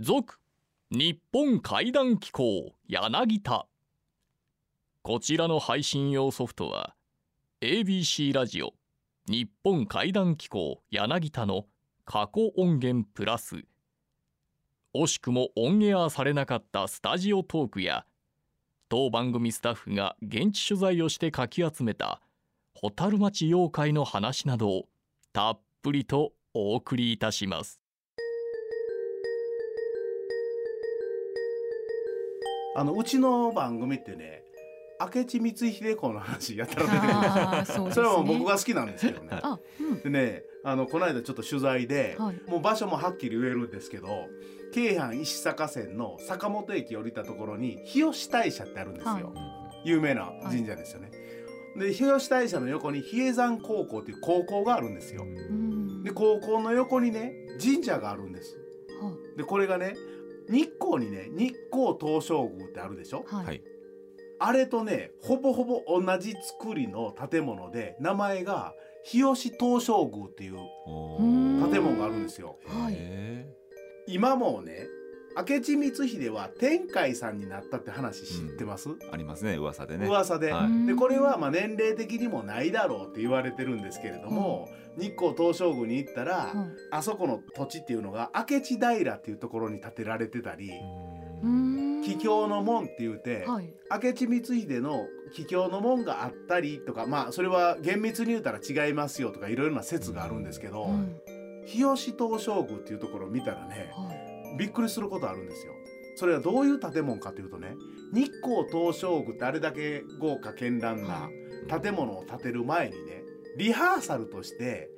続日本怪談機構柳田。こちらの配信用ソフトは ABC ラジオ日本怪談機構柳田の過去音源プラス。惜しくもオンエアされなかったスタジオトークや当番組スタッフが現地取材をしてかき集めた蛍町妖怪の話などをたっぷりとお送りいたします。あのうちの番組ってね明智光秀公の話やったら出てくるんですね。それはもう僕が好きなんですけどね。でねあのこの間ちょっと取材で、はい。もう場所もはっきり言えるんですけど京阪石坂線の坂本駅降りたところに日吉大社ってあるんですよ、はい。有名な神社ですよね、で日吉大社の横に比叡山高校っていう高校があるんですよ。うん。で高校の横にね神社があるんです。はでこれがね日光にね日光東照宮ってあるでしょ？はい。はい。あれとねほぼほぼ同じ作りの建物で名前が日吉東照宮っていううん建物があるんですよ。はい。へ今もね明智光秀は天海さんになったって話知ってます、ーありますね噂でね。噂で、はい。でこれはまあ年齢的にもないだろうって言われてるんですけれども、日光東照宮に行ったら、はいあそこの土地っていうのが明智平っていうところに建てられてたりうん。桔梗の門って言うて、はい。明智光秀の桔梗の門があったりとかまあそれは厳密に言うたら違いますよとかいろいろな説があるんですけど、うん。日吉東照宮っていうところを見たらねはい。びっくりすることあるんですよ。それはどういう建物かというとね日光東照宮ってあれだけ豪華絢爛な建物を建てる前にねリハーサルとして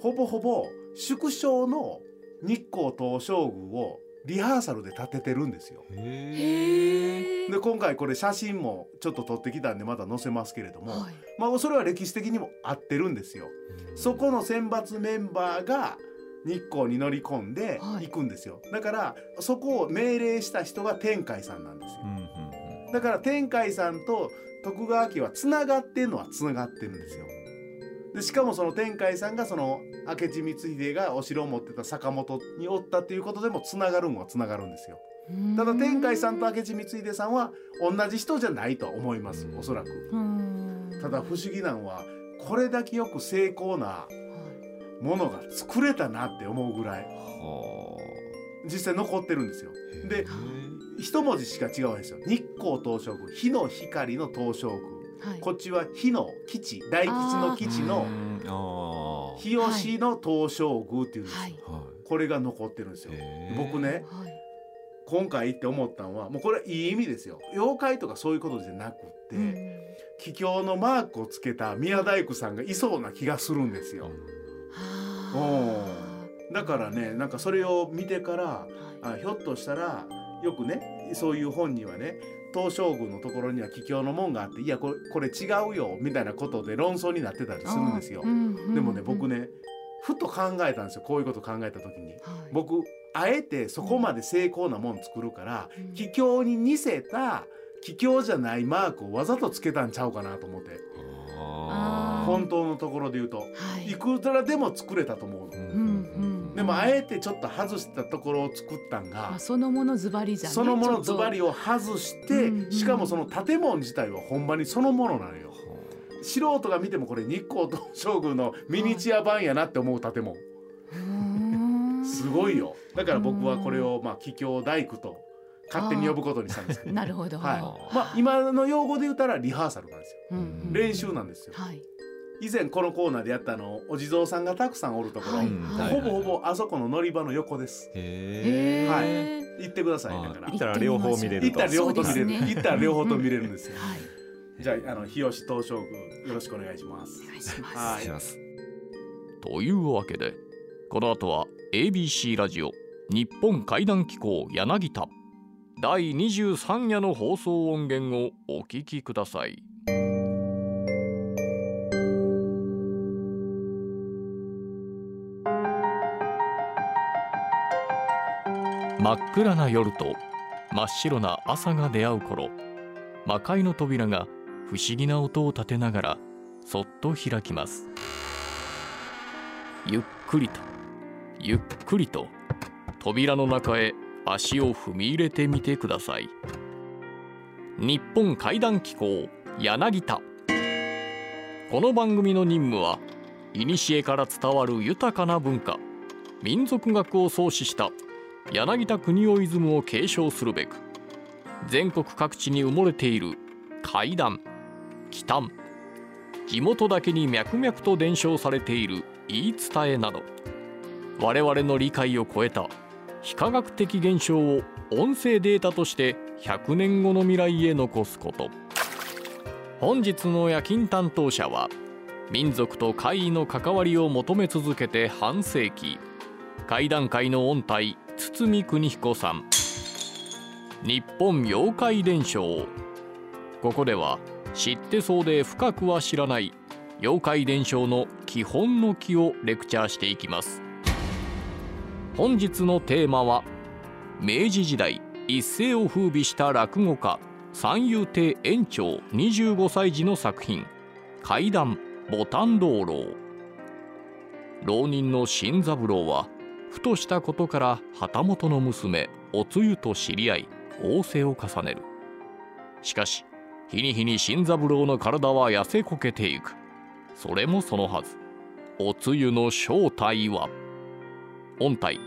ほぼほぼ縮小の日光東照宮をリハーサルで建ててるんですよ。で今回これ写真もちょっと撮ってきたんでまた載せますけれども、はい。まあそれは歴史的にも合ってるんですよ。そこの選抜メンバーが日光に乗り込んではい行くんですよ。だからそこを命令した人が天海さんなんですよう。んうんうんだから天海さんと徳川家はつながってんのはつながってるんですよ。でしかもその天海さんがその明智光秀がお城を持ってた坂本におったっていうことでもつながるんはつながるんですよ。ただ天海さんと明智光秀さんは同じ人じゃないとは思いますうんおそらく。うん。ただ不思議なのはこれだけよく成功なはいものが作れたなって思うぐらいは実際残ってるんですよ。あで一文字しか違うんですよ。日光東照宮日の光の東照宮はい。こっちは火の基地大吉の基地の日吉の東照宮っていうんですよ、はい。はこれが残ってるんですよ僕ねはい。今回行って思ったのはもうこれいい意味ですよ妖怪とかそういうことじゃなくって、うん桔梗のマークをつけた宮大工さんがいそうな気がするんですよ。はだからねなんかそれを見てからあはい。あひょっとしたらよくねそういう本にはね東照宮のところには桔梗の門があっていやこれこれ違うよみたいなことで論争になってたりするんですよ。あ。うんうんでもね僕うんねふと考えたんですよこういうこと考えた時に。はい。僕あえてそこまで精巧なもん作るからうん。桔梗に似せた桔梗じゃないマークをわざとつけたんちゃうかなと思って本当のところで言うとはい。いくらでも作れたと思うの。でもあえてちょっと外したところを作ったんがまあそのものズバリじゃねそのものズバリを外して、しかもその建物自体はほんまにそのものなのよ。素人が見てもこれ日光東照宮のミニチュア版やなって思う建物。すごいよ。だから僕はこれをまあ桔梗大工と勝手に呼ぶことにしたんですけど。なるほど。はい。あまあ今の用語で言ったらリハーサルなんですよ。うんうん練習なんですよ。はい。以前このコーナーでやったあのお地蔵さんがたくさんおるところ、はい。うん。はいほぼほぼあそこの乗り場の横です。へはい。へ行ってください。だから。行ったら両方見れると。行ったら両方と見れる、ね。行ったら両方と見れるんですよ。ー。はい。じゃああの日吉東照宮よろしくお願いします。お。願いします。はい。というわけでこの後は ABC ラジオ日本怪談機構柳田第23夜の放送音源をお聞きください。真っ暗な夜と真っ白な朝が出会う頃魔界の扉が不思議な音を立てながらそっと開きます。ゆっくりとゆっくりと扉の中へ足を踏み入れてみてください。日本怪談機構柳田。この番組の任務は古から伝わる豊かな文化民族学を創始した柳田国夫イズムを継承するべく全国各地に埋もれている怪談奇談地元だけに脈々と伝承されている言い伝えなど我々の理解を超えた非科学的現象を音声データとして100年後の未来へ残すこと。本日の夜勤担当者は民族と怪異の関わりを求め続けて半世紀。怪談界の音体堤邦彦さん。日本妖怪伝承。ここでは知ってそうで深くは知らない妖怪伝承の基本の木をレクチャーしていきます。本日のテーマは明治時代一世を風靡した落語家三遊亭園長25歳児の作品怪談ボタン道路浪人の新三郎はふとしたことから旗本の娘おつゆと知り合い仰せを重ねる。しかし日に日に新三郎の体は痩せこけていく。それもそのはず。おつゆの正体は？音体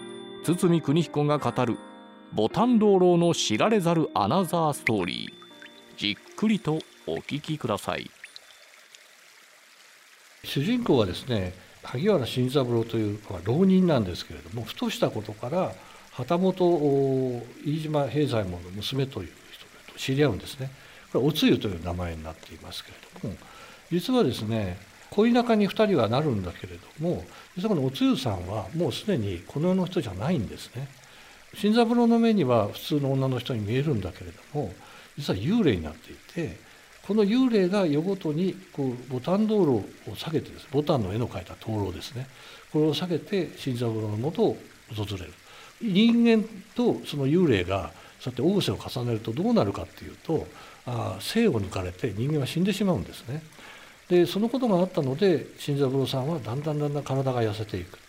堤邦彦が語るボタン道路の知られざるアナザーストーリー。じっくりとお聞きください。主人公はですね萩原新三郎という浪人なんですけれどもふとしたことから旗本飯島平左衛門の娘という人と知り合うんですね。これおつゆという名前になっていますけれども実はですね恋仲に2人はなるんだけれども実はこのおつゆさんはもうすでにこの世の人じゃないんですね。新三郎の目には普通の女の人に見えるんだけれども実は幽霊になっていてこの幽霊が夜ごとにこうボタン道路を下げてですボタンの絵の描いた灯籠ですねこれを下げて新三郎のもとを訪れる。人間とその幽霊がそうやって仰せを重ねるとどうなるかっていうとあ生を抜かれて人間は死んでしまうんですね。でそのことがあったので新三郎さんはだんだんだんだん体が痩せていく。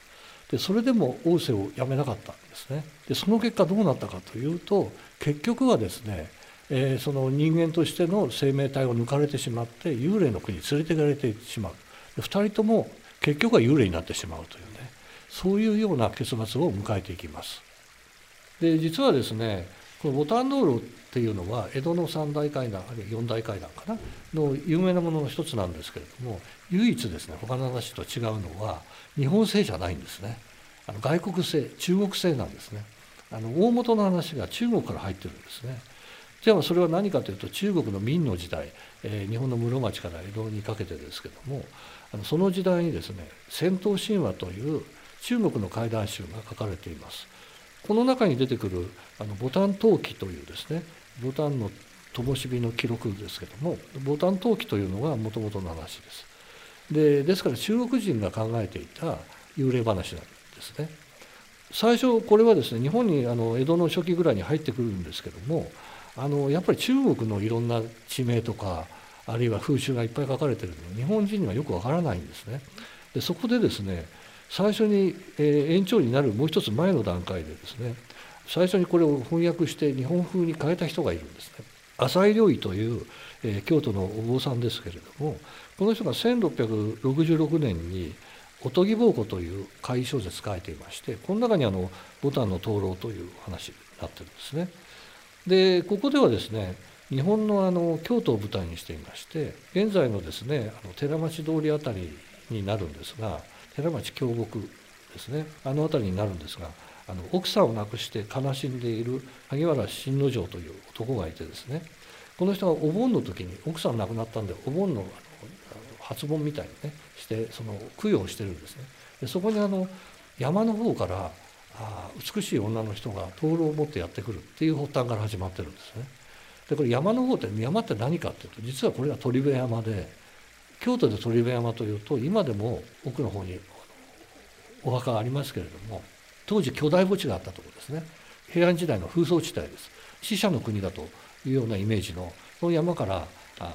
でそれでも仰せをやめなかったんですね。でその結果どうなったかというと結局はですね、えー、その人間としての生命体を抜かれてしまって幽霊の国に連れていかれてしまう。で2人とも結局は幽霊になってしまうというね。そういうような結末を迎えていきます。で実はですねこのボタン道路っていうのは江戸の三大階段あるいは四大階段かなの有名なものの一つなんですけれども唯一ですね他の話と違うのは日本製じゃないんですね。あの外国製中国製なんですね。あの大元の話が中国から入ってるんですね。じゃあそれは何かというと中国の明の時代、えー、日本の室町から江戸にかけてですけどもあのその時代にですね戦闘神話という中国の怪談集が書かれています。この中に出てくるあのボタン陶器というですねボタンの灯火の記録ですけどもボタン陶器というのがもともとの話です。でですから中国人が考えていた幽霊話なんですね。最初これはですね日本にあの江戸の初期ぐらいに入ってくるんですけどもあのやっぱり中国のいろんな地名とかあるいは風習がいっぱい書かれてるの日本人にはよくわからないんですね。でそこでですね最初に、えー、延長になるもう一つ前の段階でですね最初にこれを翻訳して日本風に変えた人がいるんですね。浅井良医という、えー、京都のお坊さんですけれどもこの人が1666年に「おとぎぼうこ」という怪異小説書いていましてこの中にあの「ボタンの灯籠」という話になってるんですね。でここではですね日本のあの京都を舞台にしていまして現在のですねあの寺町通りあたりになるんですが寺町京極ですね。あの辺りになるんですがあの奥さんを亡くして悲しんでいる萩原新之丞という男がいてですね。この人がお盆の時に奥さん亡くなったんでお盆の初盆みたいにねしてその供養をしてるんですね。でそこにあの山の方からあ美しい女の人が灯籠を持ってやってくるっていう発端から始まってるんですね。でこれ山の方って山って何かっていうと実はこれが鳥部山で京都で鳥部山というと今でも奥の方にお墓がありますけれども当時巨大墓地があったところですね。平安時代の紛争地帯です。死者の国だというようなイメージのその山から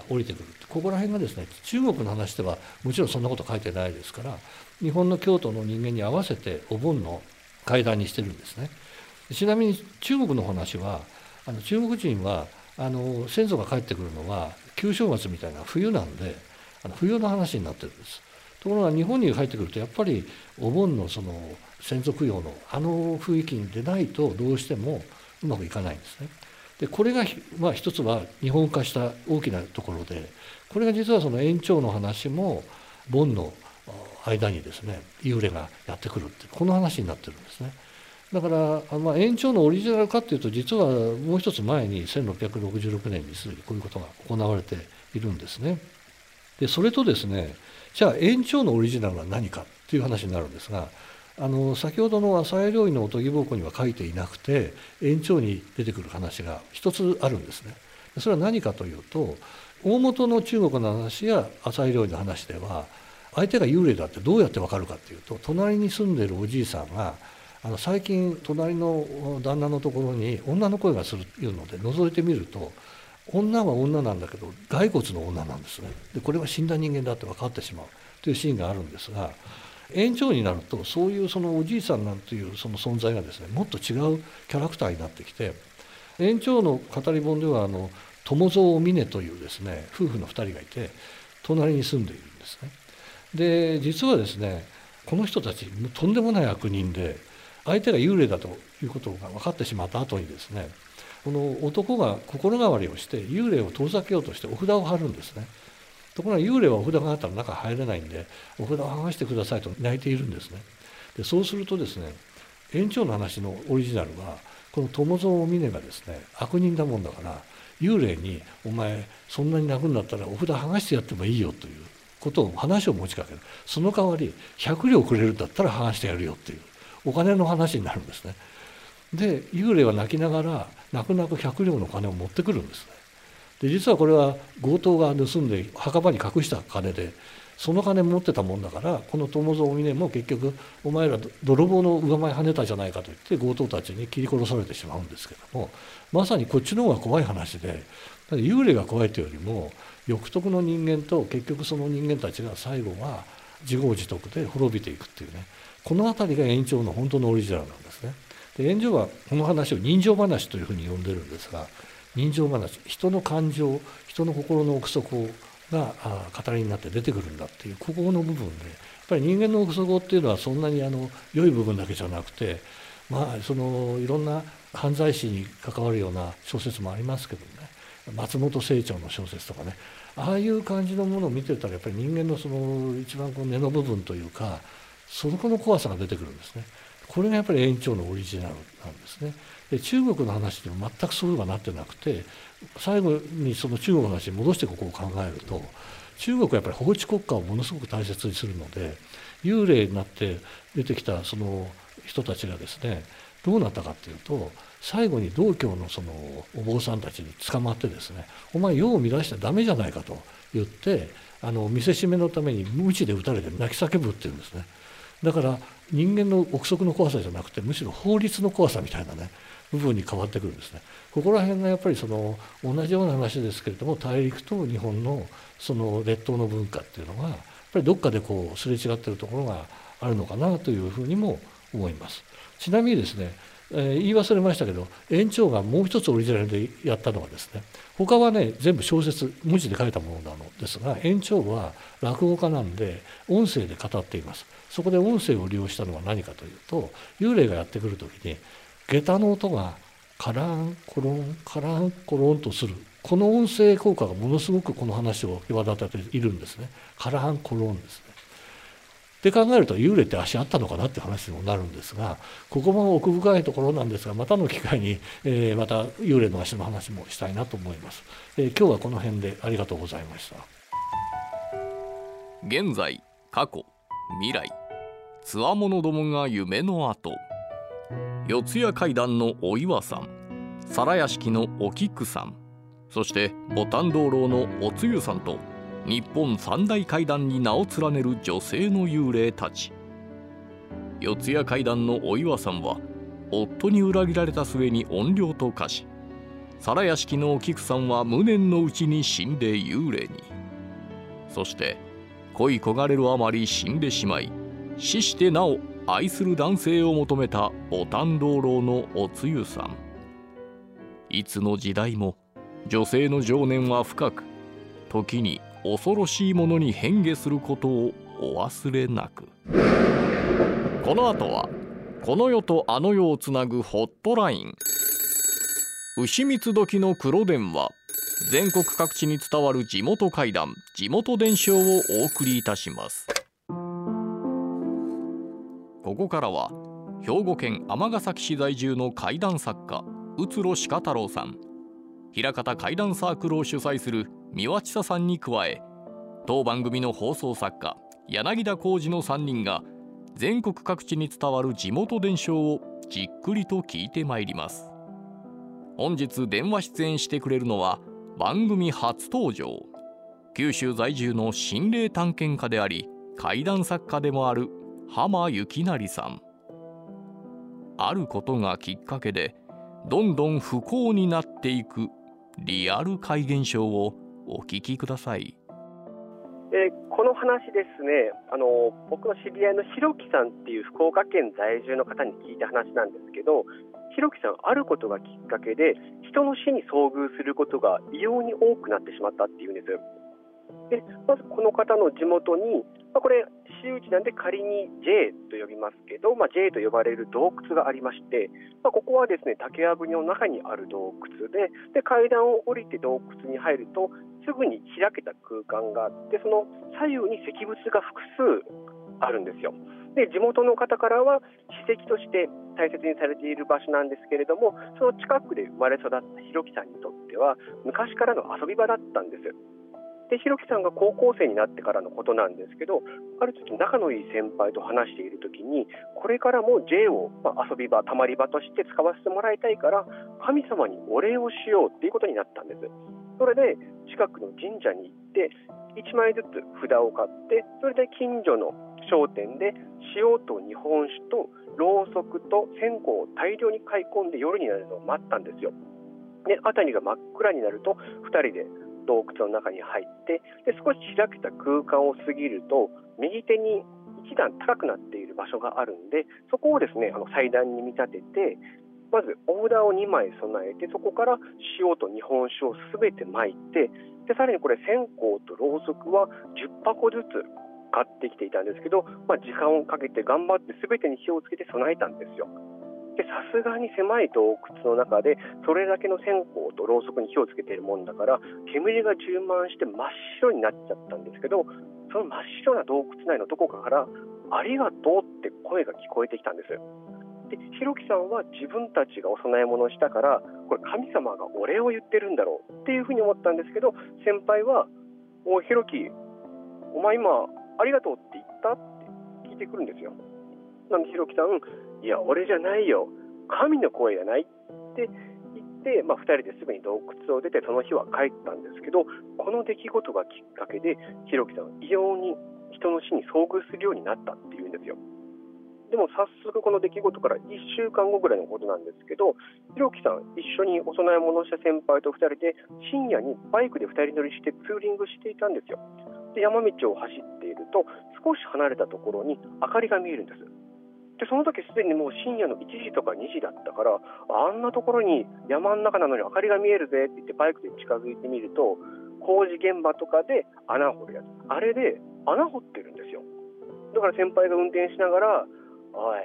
降りてくる。ここら辺がですね中国の話ではもちろんそんなこと書いてないですから日本の京都の人間に合わせてお盆の階段にしてるんですね。ちなみに中国の話はあの中国人はあの先祖が帰ってくるのは旧正月みたいな冬なんであの冬の話になってるんですところが日本に帰ってくるとやっぱりお盆のその先祖供養のあの雰囲気に出ないとどうしてもうまくいかないんですね。でこれが、まあ、一つは日本化した大きなところでこれが実はその延長の話も盆の間にですね幽霊がやってくるってこの話になってるんですね。だからまあ延長のオリジナルかっていうと実はもう一つ前に1666年にすでにこういうことが行われているんですね。でそれとですねじゃあ延長のオリジナルは何かっていう話になるんですがあの先ほどの浅井料理のおとぎぼうこには書いていなくて延長に出てくる話が一つあるんですね。それは何かというと大元の中国の話や浅井料理の話では相手が幽霊だってどうやって分かるかっていうと隣に住んでるおじいさんがあの最近隣の旦那のところに女の声がするというので覗いてみると女は女なんだけど骸骨の女なんですねでこれは死んだ人間だって分かってしまうというシーンがあるんですが延長になるとそういうそのおじいさんなんていうその存在がですねもっと違うキャラクターになってきて延長の語り本ではあの友蔵峰というですね夫婦の2人がいて隣に住んでいるんですね。で実はですねこの人たちとんでもない悪人で相手が幽霊だということが分かってしまった後にですねこの男が心変わりをして幽霊を遠ざけようとしてお札を貼るんですね。ところが幽霊はお札があったら中入れないんでお札を剥がしてくださいと泣いているんですね。でそうするとですね園長の話のオリジナルはこの友蔵峰がですね悪人だもんだから幽霊に「お前そんなに泣くんだったらお札剥がしてやってもいいよ」ということを話を持ちかけるその代わり100両くれるんだったら剥がしてやるよっていうお金の話になるんですね。で幽霊は泣きながら泣く泣く100両の金を持ってくるんですね。で実はこれは強盗が盗んで墓場に隠した金でその金持ってたもんだからこの友蔵峰も結局お前ら泥棒の上前跳ねたじゃないかと言って強盗たちに切り殺されてしまうんですけどもまさにこっちの方が怖い話で幽霊が怖いというよりも欲得の人間と結局その人間たちが最後は自業自得で滅びていくっていうねこの辺りが延長の本当のオリジナルなんですね。で炎上はこの話を人情話というふうに呼んでるんですが人情話人の感情人の心の奥底が語りになって出てくるんだっていうここの部分でやっぱり人間の奥底っていうのはそんなにあの良い部分だけじゃなくてまあそのいろんな犯罪史に関わるような小説もありますけどね松本清張の小説とかねああいう感じのものを見てたらやっぱり人間のその一番こう根の部分というかその子の怖さが出てくるんですね。これがやっぱり延長のオリジナルなんですね。で中国の話でも全くそういうのがなってなくて最後にその中国の話に戻してここを考えると中国はやっぱり法治国家をものすごく大切にするので幽霊になって出てきたその人たちがですねどうなったかっていうと最後に道教のそのお坊さんたちに捕まってですね「お前世を乱しちゃダメじゃないか」と言ってあの見せしめのために鞭で打たれて泣き叫ぶっていうんですね。だから人間の憶測の怖さじゃなくてむしろ法律の怖さみたいなね部分に変わってくるんですね。ここら辺がやっぱりその同じような話ですけれども大陸と日本のその列島の文化っていうのがやっぱりどっかでこうすれ違ってるところがあるのかなというふうにも思います。ちなみにですね、えー、言い忘れましたけど園長がもう一つオリジナルでやったのはですね他はね全部小説文字で書いたものなのですが園長は落語家なんで音声で語っています。そこで音声を利用したのは何かというと幽霊がやってくる時に下駄の音がカランコロンカランコロンとするこの音声効果がものすごくこの話を際立てているんですね。カランコロンですね。って考えると幽霊って足あったのかなって話にもなるんですがここも奥深いところなんですがまたの機会に、えー、また幽霊の足の話もしたいなと思います、えー、今日はこの辺でありがとうございました。現在過去未来つわものどもが夢の後。四谷階段のお岩さん皿屋敷のお菊さんそしてボタン道路のおつゆさんと日本三大階段に名を連ねる女性の幽霊たち。四谷階段のお岩さんは夫に裏切られた末に怨霊と化し皿屋敷のお菊さんは無念のうちに死んで幽霊に。そして恋焦がれるあまり死んでしまい死してなお愛する男性を求めたお丹道楼のおつゆさん。いつの時代も女性の情念は深く時に恐ろしいものに変化することをお忘れなく。この後はこの世とあの世をつなぐホットライン。牛蜜時の黒電話。全国各地に伝わる地元怪談地元伝承をお送りいたします。ここからは兵庫県尼崎市在住の怪談作家宇津呂鹿太郎さん。平方怪談サークルを主催する三輪千佐さんに加え当番組の放送作家柳田浩二の3人が全国各地に伝わる地元伝承をじっくりと聞いてまいります。本日電話出演してくれるのは番組初登場九州在住の心霊探検家であり怪談作家でもある浜幸成さん。あることがきっかけでどんどん不幸になっていくリアル怪現象をお聞きください。えーこの話ですねあの僕の知り合いのひろきさんっていう福岡県在住の方に聞いた話なんですけどひろきさんあることがきっかけで人の死に遭遇することが異様に多くなってしまったっていうんです。でまずこの方の地元に、まあこれ私有地なんで仮に J と呼びますけど、まあ、J と呼ばれる洞窟がありまして、まあここはですね竹やぶの中にある洞窟でで階段を降りて洞窟に入るとすぐに開けた空間があってその左右に石仏が複数あるんですよ。で地元の方からは史跡として大切にされている場所なんですけれどもその近くで生まれ育ったひろきさんにとっては昔からの遊び場だったんです。でひろきさんが高校生になってからのことなんですけどある時仲のいい先輩と話している時にこれからも J を、まあ遊び場たまり場として使わせてもらいたいから神様にお礼をしようっていうことになったんですそれで近くの神社に行って1枚ずつ札を買ってそれで近所の商店で塩と日本酒とろうそくと線香を大量に買い込んで夜になるのを待ったんですよ。で辺りが真っ暗になると2人で洞窟の中に入ってで少し開けた空間を過ぎると右手に一段高くなっている場所があるんでそこをですねあの祭壇に見立ててまずオーダーを2枚備えてそこから塩と日本酒を全て巻いてでさらにこれ線香とろうそくは10箱ずつ買ってきていたんですけど、まあ、時間をかけて頑張って全てに火をつけて備えたんですよ。でさすがに狭い洞窟の中でそれだけの線香とろうそくに火をつけているもんだから煙が充満して真っ白になっちゃったんですけどその真っ白な洞窟内のどこかから「ありがとう」って声が聞こえてきたんです。でひろきさんは自分たちがお供え物をしたからこれ神様がお礼を言ってるんだろうっていうふうに思ったんですけど先輩は「おいひろきお前今ありがとうって言った?」って聞いてくるんですよ。なんでひろきさん「いや俺じゃないよ神の声じゃない」って言って、まあ、2人ですぐに洞窟を出てその日は帰ったんですけどこの出来事がきっかけでひろきさんは異様に人の死に遭遇するようになったっていうんですよ。でも早速この出来事から1週間後ぐらいのことなんですけどひろきさん一緒にお供え物した先輩と2人で深夜にバイクで2人乗りしてツーリングしていたんですよ。で山道を走っていると少し離れたところに明かりが見えるんです。でその時すでにもう深夜の1時とか2時だったからあんなところに山の中なのに明かりが見えるぜって言ってバイクで近づいてみると工事現場とかで穴掘るやつ。あれで穴掘ってるんですよ。だから先輩が運転しながらおい、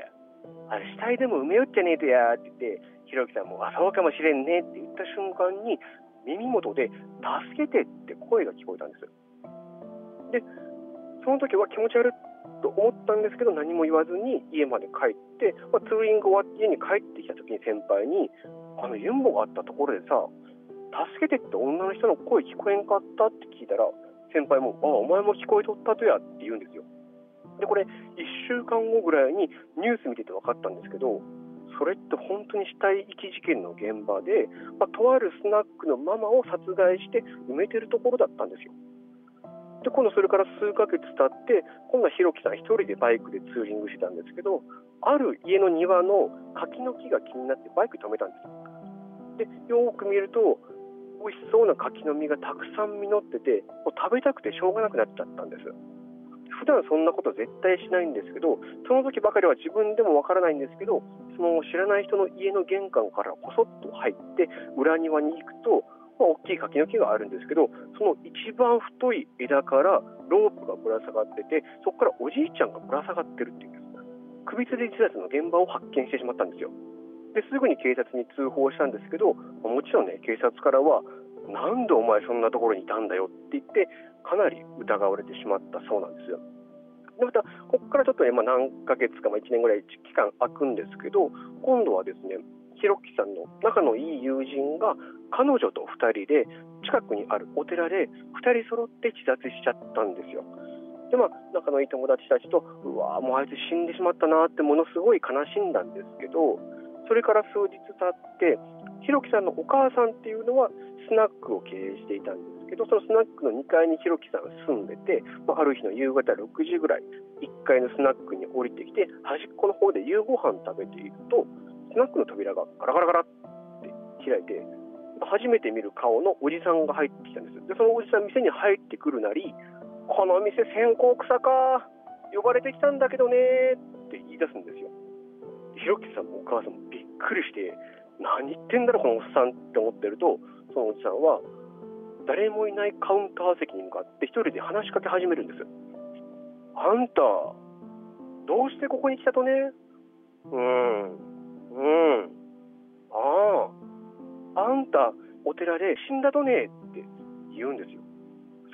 あれ死体でも埋めよっちゃねえとやって言って、ひろきさんも、あ、そうかもしれんねって言った瞬間に、耳元で、助けてって声が聞こえたんです。で、その時は気持ち悪いと思ったんですけど、何も言わずに家まで帰って、まあ、ツーリング終わって家に帰ってきた時に先輩に、あのユンボがあったところでさ、助けてって女の人の声聞こえんかったって聞いたら、先輩も、あ、お前も聞こえとったとやって言うんですよ。でこれ1週間後ぐらいにニュース見てて分かったんですけどそれって本当に死体遺棄事件の現場で、まあ、とあるスナックのママを殺害して埋めてるところだったんですよ。で今度それから数ヶ月経って今度はひろきさん1人でバイクでツーリングしてたんですけどある家の庭の柿の木が気になってバイク止めたんですよ。でよく見ると美味しそうな柿の実がたくさん実っててもう食べたくてしょうがなくなっちゃったんです。普段そんなこと絶対しないんですけどその時ばかりは自分でもわからないんですけどその知らない人の家の玄関からこそっと入って裏庭に行くと、まあ、大きい柿の木があるんですけどその一番太い枝からロープがぶら下がっててそこからおじいちゃんがぶら下がってるっていうんです。首吊り自殺の現場を発見してしまったんですよ。ですぐに警察に通報したんですけどもちろんね警察からはなんでお前そんなところにいたんだよって言ってかなり疑われてしまったそうなんですよ。でまたここからちょっとね、まあ、何ヶ月か、まあ、1年ぐらい期間空くんですけど今度はですねひろきさんの仲のいい友人が彼女と2人で近くにあるお寺で2人揃って自殺しちゃったんですよ。でまあ仲のいい友達たちとうわもうあいつ死んでしまったなってものすごい悲しんだんですけどそれから数日経ってひろきさんのお母さんっていうのはスナックを経営していたんですけどそのスナックの2階にひろきさんが住んでて、まあ、ある日の夕方6時ぐらい1階のスナックに降りてきて端っこの方で夕ご飯食べているとスナックの扉がガラガラガラって開いて初めて見る顔のおじさんが入ってきたんです。でそのおじさん店に入ってくるなりこの店線香草か呼ばれてきたんだけどねって言い出すんですよ。ひろきさんもお母さんもびっくりして何言ってんだろこのおっさんって思ってるとそのおじさんは誰もいないカウンター席に向かって一人で話しかけ始めるんですあんたどうしてここに来たとね？うんうん。あああんたお寺で死んだとね？って言うんですよ。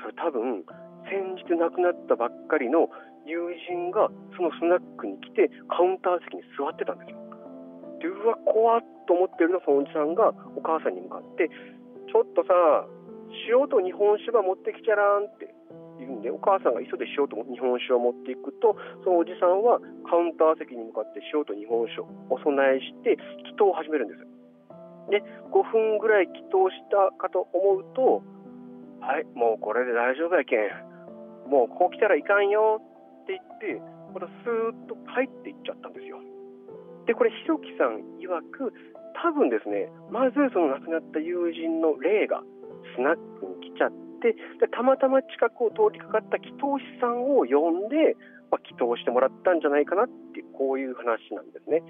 それ多分先日亡くなったばっかりの友人がそのスナックに来てカウンター席に座ってたんですよ。でうわ怖っと思ってるのそのおじさんがお母さんに向かってちょっとさ塩と日本酒ば持ってきちゃらんって言うんでお母さんが急いで塩と日本酒を持っていくとそのおじさんはカウンター席に向かって塩と日本酒をお供えして祈祷を始めるんです。で5分ぐらい祈祷したかと思うとはいもうこれで大丈夫やけん。もうこう来たらいかんよって言ってまたスーッと入っていっちゃったんですよ。でこれひろきさん曰く多分ですねまずその亡くなった友人の霊がスナックに来ちゃってでたまたま近くを通りかかった祈祷師さんを呼んで、まあ、祈祷してもらったんじゃないかなっていうこういう話なんですね。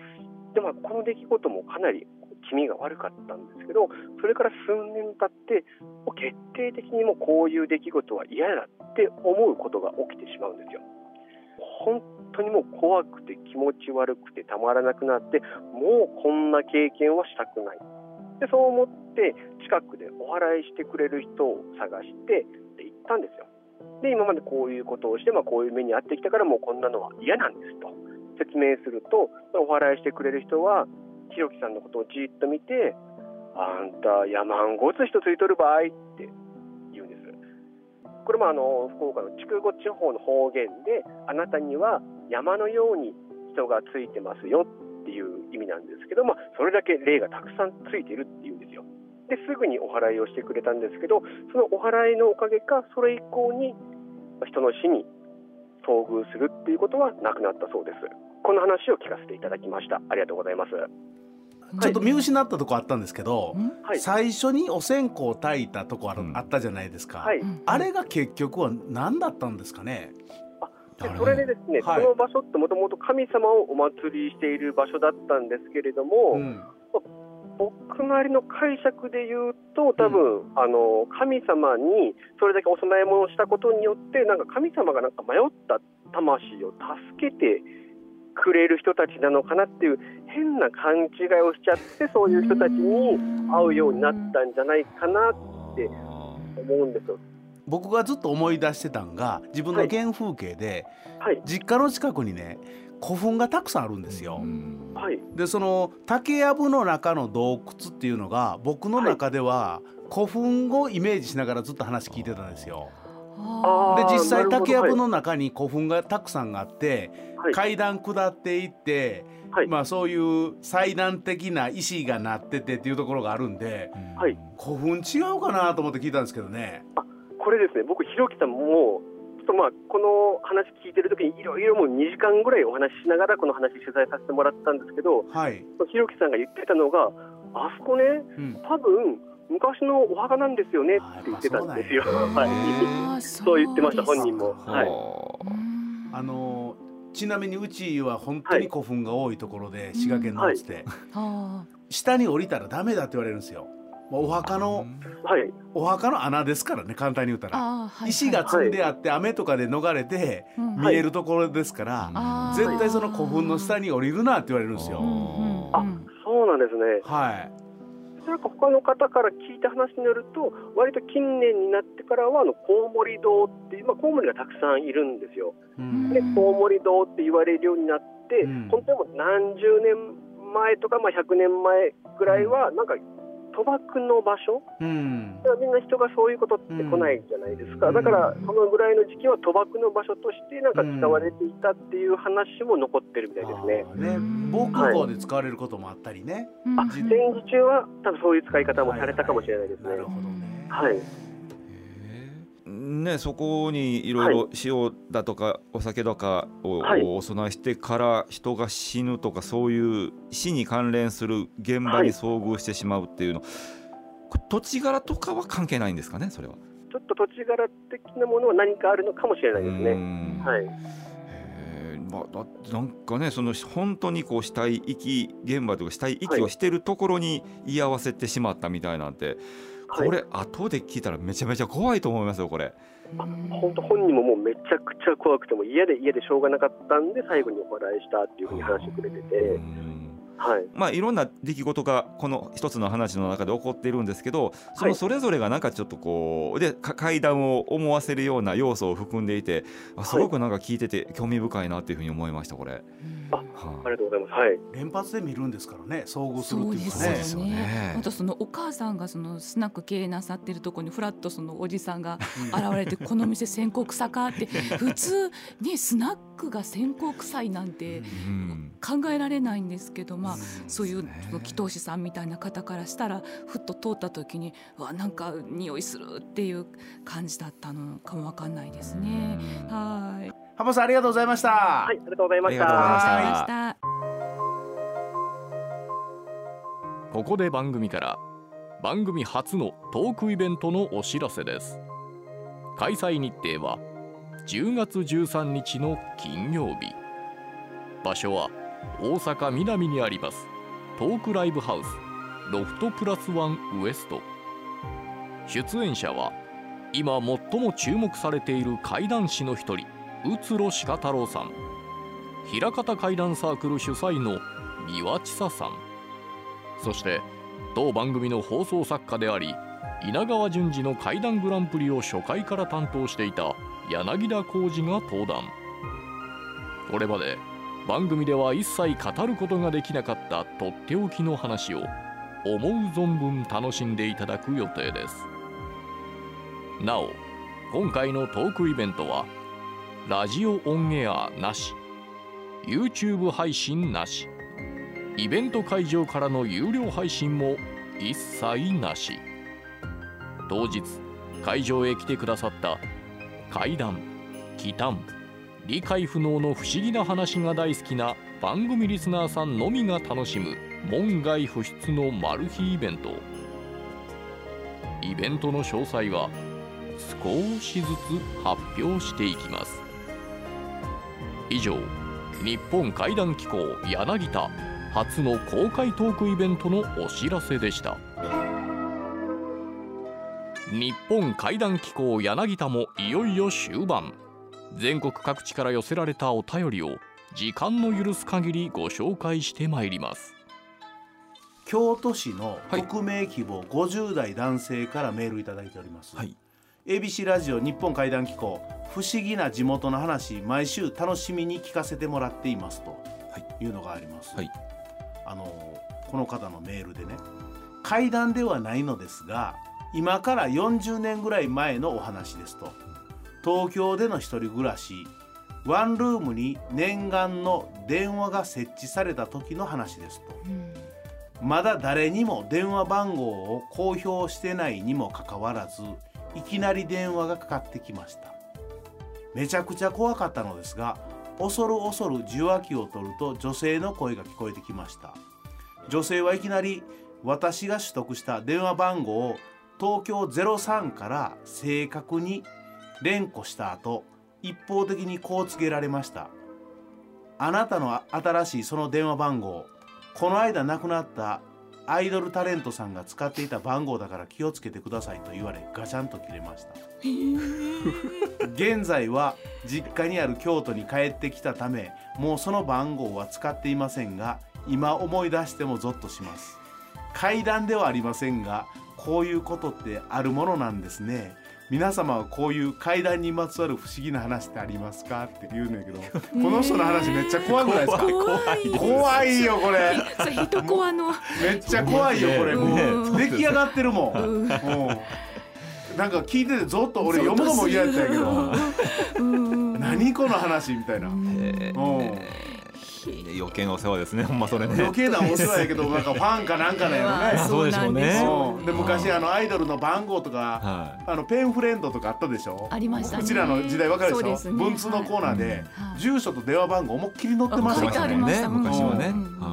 でまあ、この出来事もかなり気味が悪かったんですけどそれから数年経ってもう決定的にもこういう出来事は嫌だって思うことが起きてしまうんですよ。本当にもう怖くて気持ち悪くてたまらなくなってもうこんな経験はしたくない。でそう思って近くでお祓いしてくれる人を探してで行ったんですよ。で今までこういうことをして、まあ、こういう目に遭ってきたからもうこんなのは嫌なんですと。説明するとお祓いしてくれる人はひろきさんのことをじっと見て「あんた山んごつ人ついとる場合」ってこれもあの福岡の筑後地方の方言であなたには山のように人がついてますよっていう意味なんですけど、まあ、それだけ霊がたくさんついてるっていうんですよ。ですぐにお祓いをしてくれたんですけどそのお祓いのおかげかそれ以降に人の死に遭遇するっていうことはなくなったそうです。この話を聞かせていただきました。ありがとうございます。ちょっと見失ったとこあったんですけど、はい。最初にお線香を焚いたとこある、うん。あったじゃないですか、はい。あれが結局は何だったんですかね？でそれでですね、はい。この場所ってもともと神様をお祭りしている場所だったんですけれども、うん。僕なりの解釈で言うと多分、あの神様にそれだけお供え物をしたことによってなんか神様がなんか迷った魂を助けてくれる人たちなのかなっていう変な勘違いをしちゃってそういう人たちに会うようになったんじゃないかなって思うんですよ。僕がずっと思い出してたんが自分の原風景で、はい実家の近くにね古墳がたくさんあるんですよ。はいでその竹やぶの中の洞窟っていうのが僕の中では古墳をイメージしながらずっと話聞いてたんですよ。で実際竹やぶの中に古墳がたくさんあって、はい。階段下っていって、はい。まあそういう祭壇的な石がなっててっていうところがあるんではい。古墳違うかなと思って聞いたんですけどね。これですね。僕ひろきさんもちょっとまあこの話聞いてる時にいろいろもう2時間ぐらいお話ししながらこの話取材させてもらったんですけどはい、ひろきさんが言ってたのがあそこねうん、多分昔のお墓なんですよねって言ってたんですよ。はいそう言ってました本人も。はい。あのちなみにうちは本当に古墳が多いところで、滋賀県のつって、あ下に降りたらダメだって言われるんですよ。お墓のはい。お墓の穴ですからね簡単に言うたあら。はい石が積んであって雨とかで逃れてうん見えるところですから、あー絶対その古墳の下に降りるなって言われるんですよ。うんうんあうんそうなんですね。はい。なんか他の方から聞いた話によると、割と近年になってからはあのコウモリ堂っていう、まあ、コウモリがたくさんいるんですよ。うん。で、コウモリ堂って言われるようになって、うん。本当にもう何十年前とか、まあ、100年前ぐらいは、なんか賭博の場所？うん。だからみんな人がそういうことって来ないじゃないですか、うん。だからそのぐらいの時期は賭博の場所としてなんか使われていたっていう話も残ってるみたいですね。ね。防空壕で使われることもあったりね。うん。あ戦時中は多分そういう使い方もされたかもしれないですね。なるほどね。はい、ね、そこにいろいろ塩だとかお酒とかをはい。お供えしてから人が死ぬとかそういう死に関連する現場に遭遇してしまうっていうの、これ土地柄とかは関係ないんですかねそれは。ちょっと土地柄的なものは何かあるのかもしれないですうね。ん。はい、まあ、なんかねその本当にこう死体遺棄現場とか死体遺棄をしてるところに居合わせてしまったみたいなんて、はいこれ後で聞いたらめちゃめちゃ怖いと思いますよこれ。本当本人ももうめちゃくちゃ怖くても嫌で嫌でしょうがなかったんで最後にお祓いしたっていうふうに話してくれてて、うんはい、まあいろんな出来事がこの一つの話の中で起こっているんですけどそのそれぞれがなんかちょっとこうでか階段を思わせるような要素を含んでいてあすごくなんか聞いてて興味深いなっていうふうに思いましたこれ。あはありがとうございます。はい、連発で見るんですからね遭遇するっていうかそうね。ですよね。ねあとそのお母さんがそのスナック経営なさってるところにフラッとそのおじさんが現れてこの店線香臭かって 普通ねスナックが線香臭いなんてうん。考えられないんですけどまあそういうねその祈祷師さんみたいな方からしたらふっと通った時にわなんか匂いするっていう感じだったのかもわかんないですね。うんはい。浜さんありがとうございました。はい、あり。がとうございました。ここで番組から番組初のトークイベントのお知らせです開催日程は10月13日の金曜日場所は大阪南にあります。トークライブハウスロフトプラスワンウエスト。出演者は今最も注目されている怪談師の一人宇津呂鹿太郎さん。平方怪談サークル主催の三輪千佐さん。そして当番組の放送作家であり稲川淳二の怪談グランプリを初回から担当していた柳田浩二が登壇。これまで番組では一切語ることができなかったとっておきの話を思う存分楽しんでいただく予定です。なお今回のトークイベントはラジオオンエアなし YouTube 配信なしイベント会場からの有料配信も一切なし。当日会場へ来てくださった怪談奇談理解不能の不思議な話が大好きな番組リスナーさんのみが楽しむ門外不出のマル秘イベント。イベントの詳細は少しずつ発表していきます。以上日本怪談機構柳田初の公開トークイベントのお知らせでした。日本怪談機構柳田もいよいよ終盤。全国各地から寄せられたお便りを時間の許す限りご紹介してまいります。京都市のはい。匿名希望50代男性からメールいただいております、はい。ABC ラジオ日本怪談機構不思議な地元の話毎週楽しみに聞かせてもらっていますとい。うのがあります、はい。あのこの方のメールでね怪談ではないのですが今から40年ぐらい前のお話ですと東京での一人暮らしワンルームに念願の電話が設置された時の話ですと。まだ誰にも電話番号を公表してないにもかかわらずいきなり電話がかかってきました。めちゃくちゃ怖かったのですが恐る恐る受話器を取ると女性の声が聞こえてきました。女性はいきなり私が取得した電話番号を東京03から正確に連呼した後一方的にこう告げられました。あなたの新しいその電話番号この間亡くなったアイドルタレントさんが使っていた番号だから気をつけてくださいと言われガチャンと切れました。現在は実家にある京都に帰ってきたためもうその番号は使っていませんが今思い出してもゾッとします。階段ではありませんがこういうことってあるものなんですね。皆様はこういう階段にまつわる不思議な話ってありますかって言うんだけどこの人の話めっちゃ怖くないですか？怖い怖いよこれ。人コアの。めっちゃ怖いよこれ。もう出来上がってるもん。なんか聞いててゾッと俺読むのも嫌やったんやけど。うん。何この話みたいな。えうん。ー 余計なお世話ですねほんまそれね。余計なお世話やけどなんかファンかなんかだよね。そうでしょうね。うんで昔あのアイドルの番号とかはあのペンフレンドとかあったでしょ？ありましたね。うちらの時代わかるでしょ？文通のコーナーではい。住所と電話番号思いっきり載ってましたからね。ありました昔はね。うん。は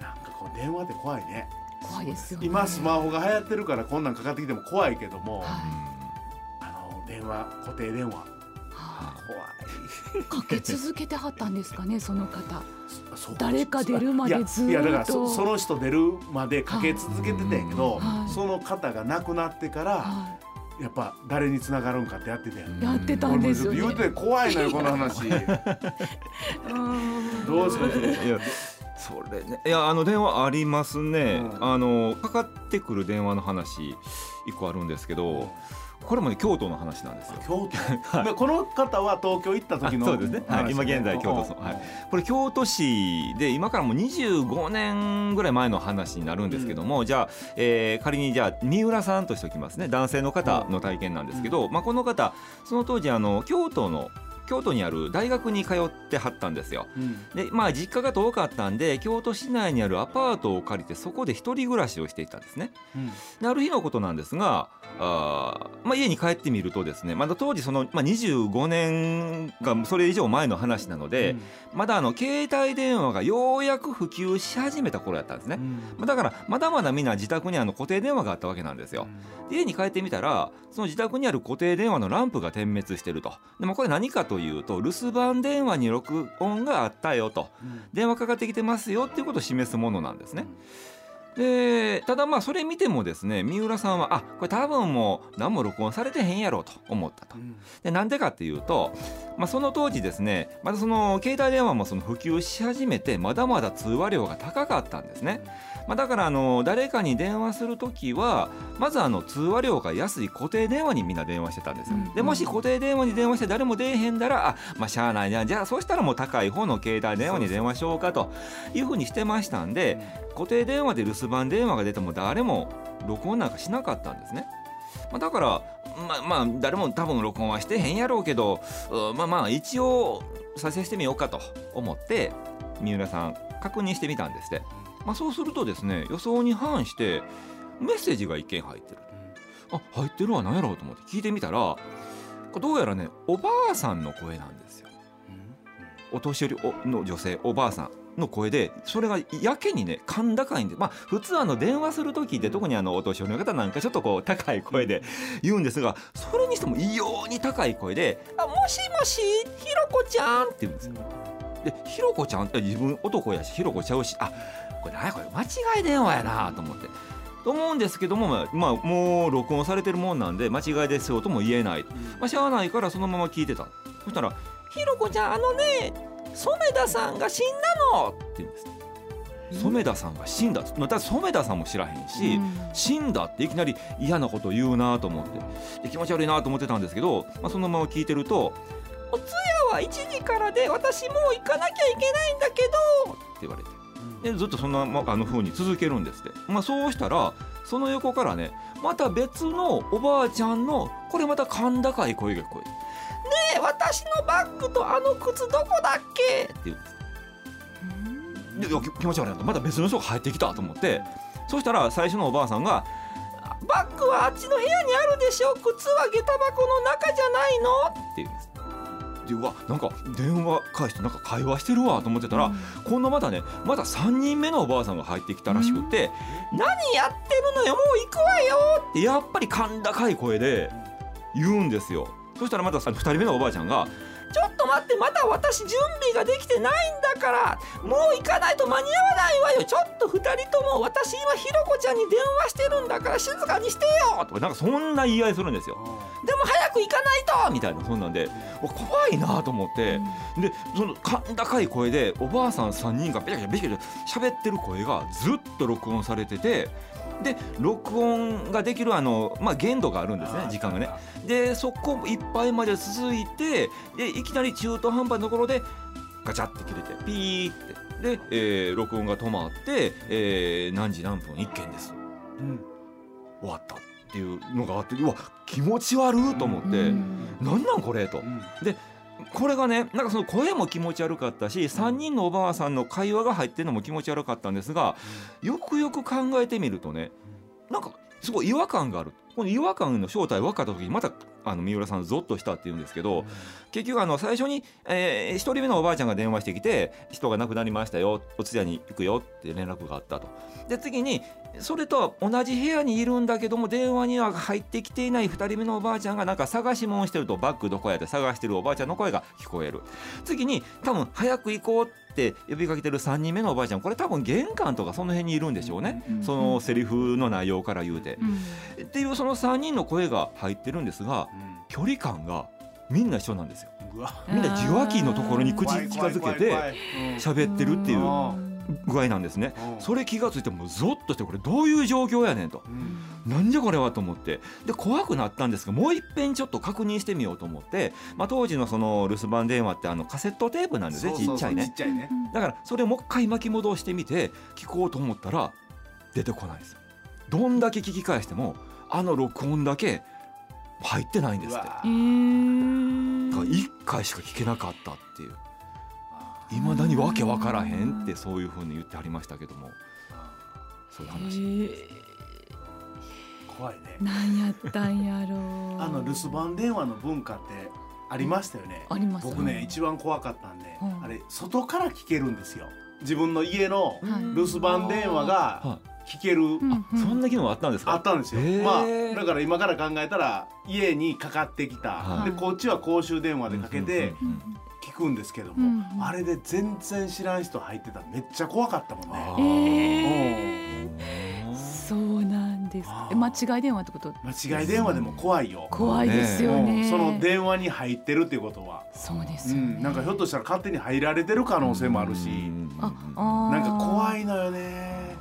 なんかこう電話って怖いね。怖いですよね。今スマホが流行ってるからこんなんかかってきても怖いけども。はあの電話固定電話。は怖い。いかけ続けてはったんですかねその方。誰か出るまでずーっといやいやだからそその人出るまでかけ続けてたんやけど、はい。その方が亡くなってからはやっぱ誰に繋がるんかってやってたやん、いやってたんですよね。言うて怖いのよこの話。うん。どうしましょういやそれね。いやあの電話ありますね、うん。あのかかってくる電話の話一個あるんですけどこれもね京都の話なんですよ。京都、で この方は東京行った時のあそうですね。はい話今現在京都そうはい。これ京都市で今からもう25年ぐらい前の話になるんですけども、じゃあ、えー仮にじゃあ三浦さんとしておきますね。男性の方の体験なんですけど、まあ、この方その当時あの京都の京都にある大学に通ってはったんですよ。うんでまあ実家が遠かったんで京都市内にあるアパートを借りてそこで一人暮らしをしていたんですね。うんである日のことなんですがあー、まあ、家に帰ってみるとですねまだ当時その、まあ、25年がそれ以上前の話なので、まだあの携帯電話がようやく普及し始めた頃やったんですね。うんまあだからまだまだみんな自宅にあの固定電話があったわけなんですよ。で家に帰ってみたらその自宅にある固定電話のランプが点滅してると。でもこれ何かというと留守番電話に録音があったよとうん電話かかってきてますよっていうことを示すものなんですね。でただまあそれ見てもですね三浦さんはあこれ多分もう何も録音されてへんやろうと思ったとう。んでなんでかっていうと、まあ、その当時ですねまだその携帯電話もその普及し始めてまだまだ通話料が高かったんですね。まあ、だからあの誰かに電話する時はまずあの通話料が安い固定電話にみんな電話してたんですようん。でもし固定電話に電話して誰も出えへんだらあまあしゃあないなじゃあそうしたらもう高い方の携帯電話に電話しようかというふうにしてましたんで固定電話で留守番電話が出ても誰も録音なんかしなかったんですね。まあ、だからまあまあ誰も多分録音はしてへんやろうけどうまあまあ一応再生してみようかと思って三浦さん確認してみたんですって、まあ、そうするとですね予想に反してメッセージが一件入ってるあ入ってるわ何やろうと思って聞いてみたらどうやらねおばあさんの声なんですよ。お年寄りの女性おばあさんの声でそれがやけにね甲高いんでまあ普通あの電話する時って特にあのお年寄りの方なんかちょっとこう高い声で言うんですがそれにしても異様に高い声で「あもしもしひろこちゃん」って言うんですよ。でひろこちゃんって自分男やしひろこちゃうしあこれ何やこれ間違い電話やなと思って。と思うんですけども、まあ、まあもう録音されてるもんなんで間違いですよとも言えない、まあ、しゃあないからそのまま聞いてた。そしたら「ひろこちゃんあのね染田さんが死んだの!」って言うんです。染田さんが死んだ。また染田さんも知らへんし、うん。死んだっていきなり嫌なこと言うなと思って。で気持ち悪いなと思ってたんですけど、まあ、そのまま聞いてると「お通夜は1時からで私もう行かなきゃいけないんだけど」って言われてでずっとそんなまあの風に続けるんですって、まあ、そうしたらその横からねまた別のおばあちゃんのこれまた甲高い声が聞こえて「ねえ私のバッグとあの靴どこだっけ?」って言うん。ですで気持ち悪いなと。また別の人が入ってきたと思って。そしたら最初のおばあさんが「バッグはあっちの部屋にあるでしょ？靴は下駄箱の中じゃないの?」って言うんですでうわなんか電話返してなんか会話してるわと思ってたら、今度またねまた3人目のおばあさんが入ってきたらしくて「何やってるのよもう行くわよ」ってやっぱり甲高い声で言うんですよ。そしたらまた2人目のおばあちゃんが「待ってまだ私準備ができてないんだからもう行かないと間に合わないわよ。ちょっと2人とも私今ひろこちゃんに電話してるんだから静かにしてよ。とかなんかそんな言い合いするんですよ。でも早く行かないとみたいなそんなんで。わ怖いなと思って。でその甲高い声でおばあさん3人がベチャベチャベチャベチャ喋ってる声がずっと録音されててで録音ができるあの、まあ、限度があるんですね時間がね。でそこいっぱいまで続いてでいきなり中途半端なところでガチャって切れてピーって。で、えー録音が止まって、えー何時何分1件です。うん。終わったっていうのがあってうわ気持ち悪いと思って、なんなんこれと。うんこれがねなんかその声も気持ち悪かったし3人のおばあさんの会話が入ってるのも気持ち悪かったんですがよくよく考えてみるとねなんかすごい違和感がある。この違和感の正体分かった時にまたあの三浦さんゾッとしたって言うんですけど結局あの最初に、え1人目のおばあちゃんが電話してきて人が亡くなりましたよお通夜に行くよって連絡があったと。で次にそれとは同じ部屋にいるんだけども電話には入ってきていない2人目のおばあちゃんがなんか探し物してるとバッグどこやって探してるおばあちゃんの声が聞こえる。次に多分早く行こうって呼びかけてる3人目のおばあちゃんこれ多分玄関とかその辺にいるんでしょうね、そのセリフの内容から言うて。っていうその3人の声が入ってるんですが距離感がみんな一緒なんですよ。うわ。みんな受話器のところに口近づけて喋ってるっていう。うん具合なんですね。うん。それ気がついてもうゾッとしてこれどういう状況やねんと。うん。なんじゃこれはと思って。で怖くなったんですがもう一遍ちょっと確認してみようと思って、まあ、当時のその留守番電話ってあのカセットテープなんですね。ちっちゃいね。ちっちゃいね。だからそれをもう一回巻き戻してみて聞こうと思ったら出てこないんですよ。どんだけ聞き返してもあの録音だけ入ってないんですって。だかうわえー。ら1回しか聞けなかったっていういまだにわけわからへんってそういうふうに言ってありましたけども。そういう話。怖いね。なんやったんやろう。あの留守番電話の文化ってありましたよね。あります僕ね一番怖かったんでうんあれ外から聞けるんですよ。自分の家のはい。留守番電話がは聞ける。そんな機能あったんですか？あったんですよ。まあだから今から考えたら家にかかってきた、はい。でこっちは公衆電話でかけてうんうんうん聞くんですけども、うんうん。あれで全然知らん人入ってたらめっちゃ怖かったもんね。えー。そうなんです。間違い電話ってこと？間違い電話でも怖いよ。怖いですよね。うん。その電話に入ってるっていうことは、そうですよね。うん、なんかひょっとしたら勝手に入られてる可能性もあるし、ああー。なんか怖いのよね。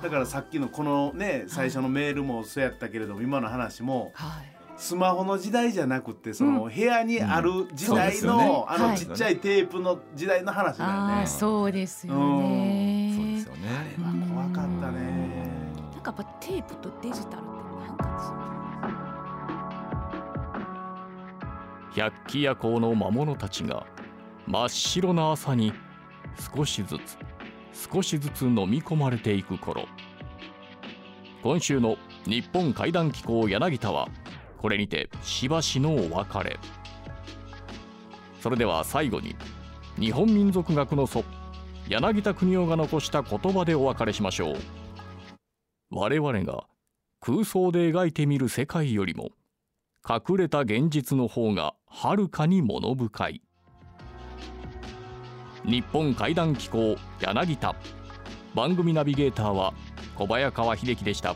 だからさっきのこのね最初のメールもそうやったけれども今の話もはいスマホの時代じゃなくてその部屋にある時代すよね。のあはい。のちっちゃいテープの時代の話だよね。ああ。そうですよね。そうですよね。あれは怖かったね。なんかやっぱテープとデジタルってなんか百鬼夜行の魔物たちが真っ白な朝に少しずつ少しずつ飲み込まれていく頃。今週の日本怪談機構柳田はこれにてしばしのお別れ。それでは最後に日本民族学の祖柳田国夫が残した言葉でお別れしましょう。我々が空想で描いてみる世界よりも隠れた現実の方がはるかに物深い。日本怪談機構柳田。番組ナビゲーターは小早川秀樹でした。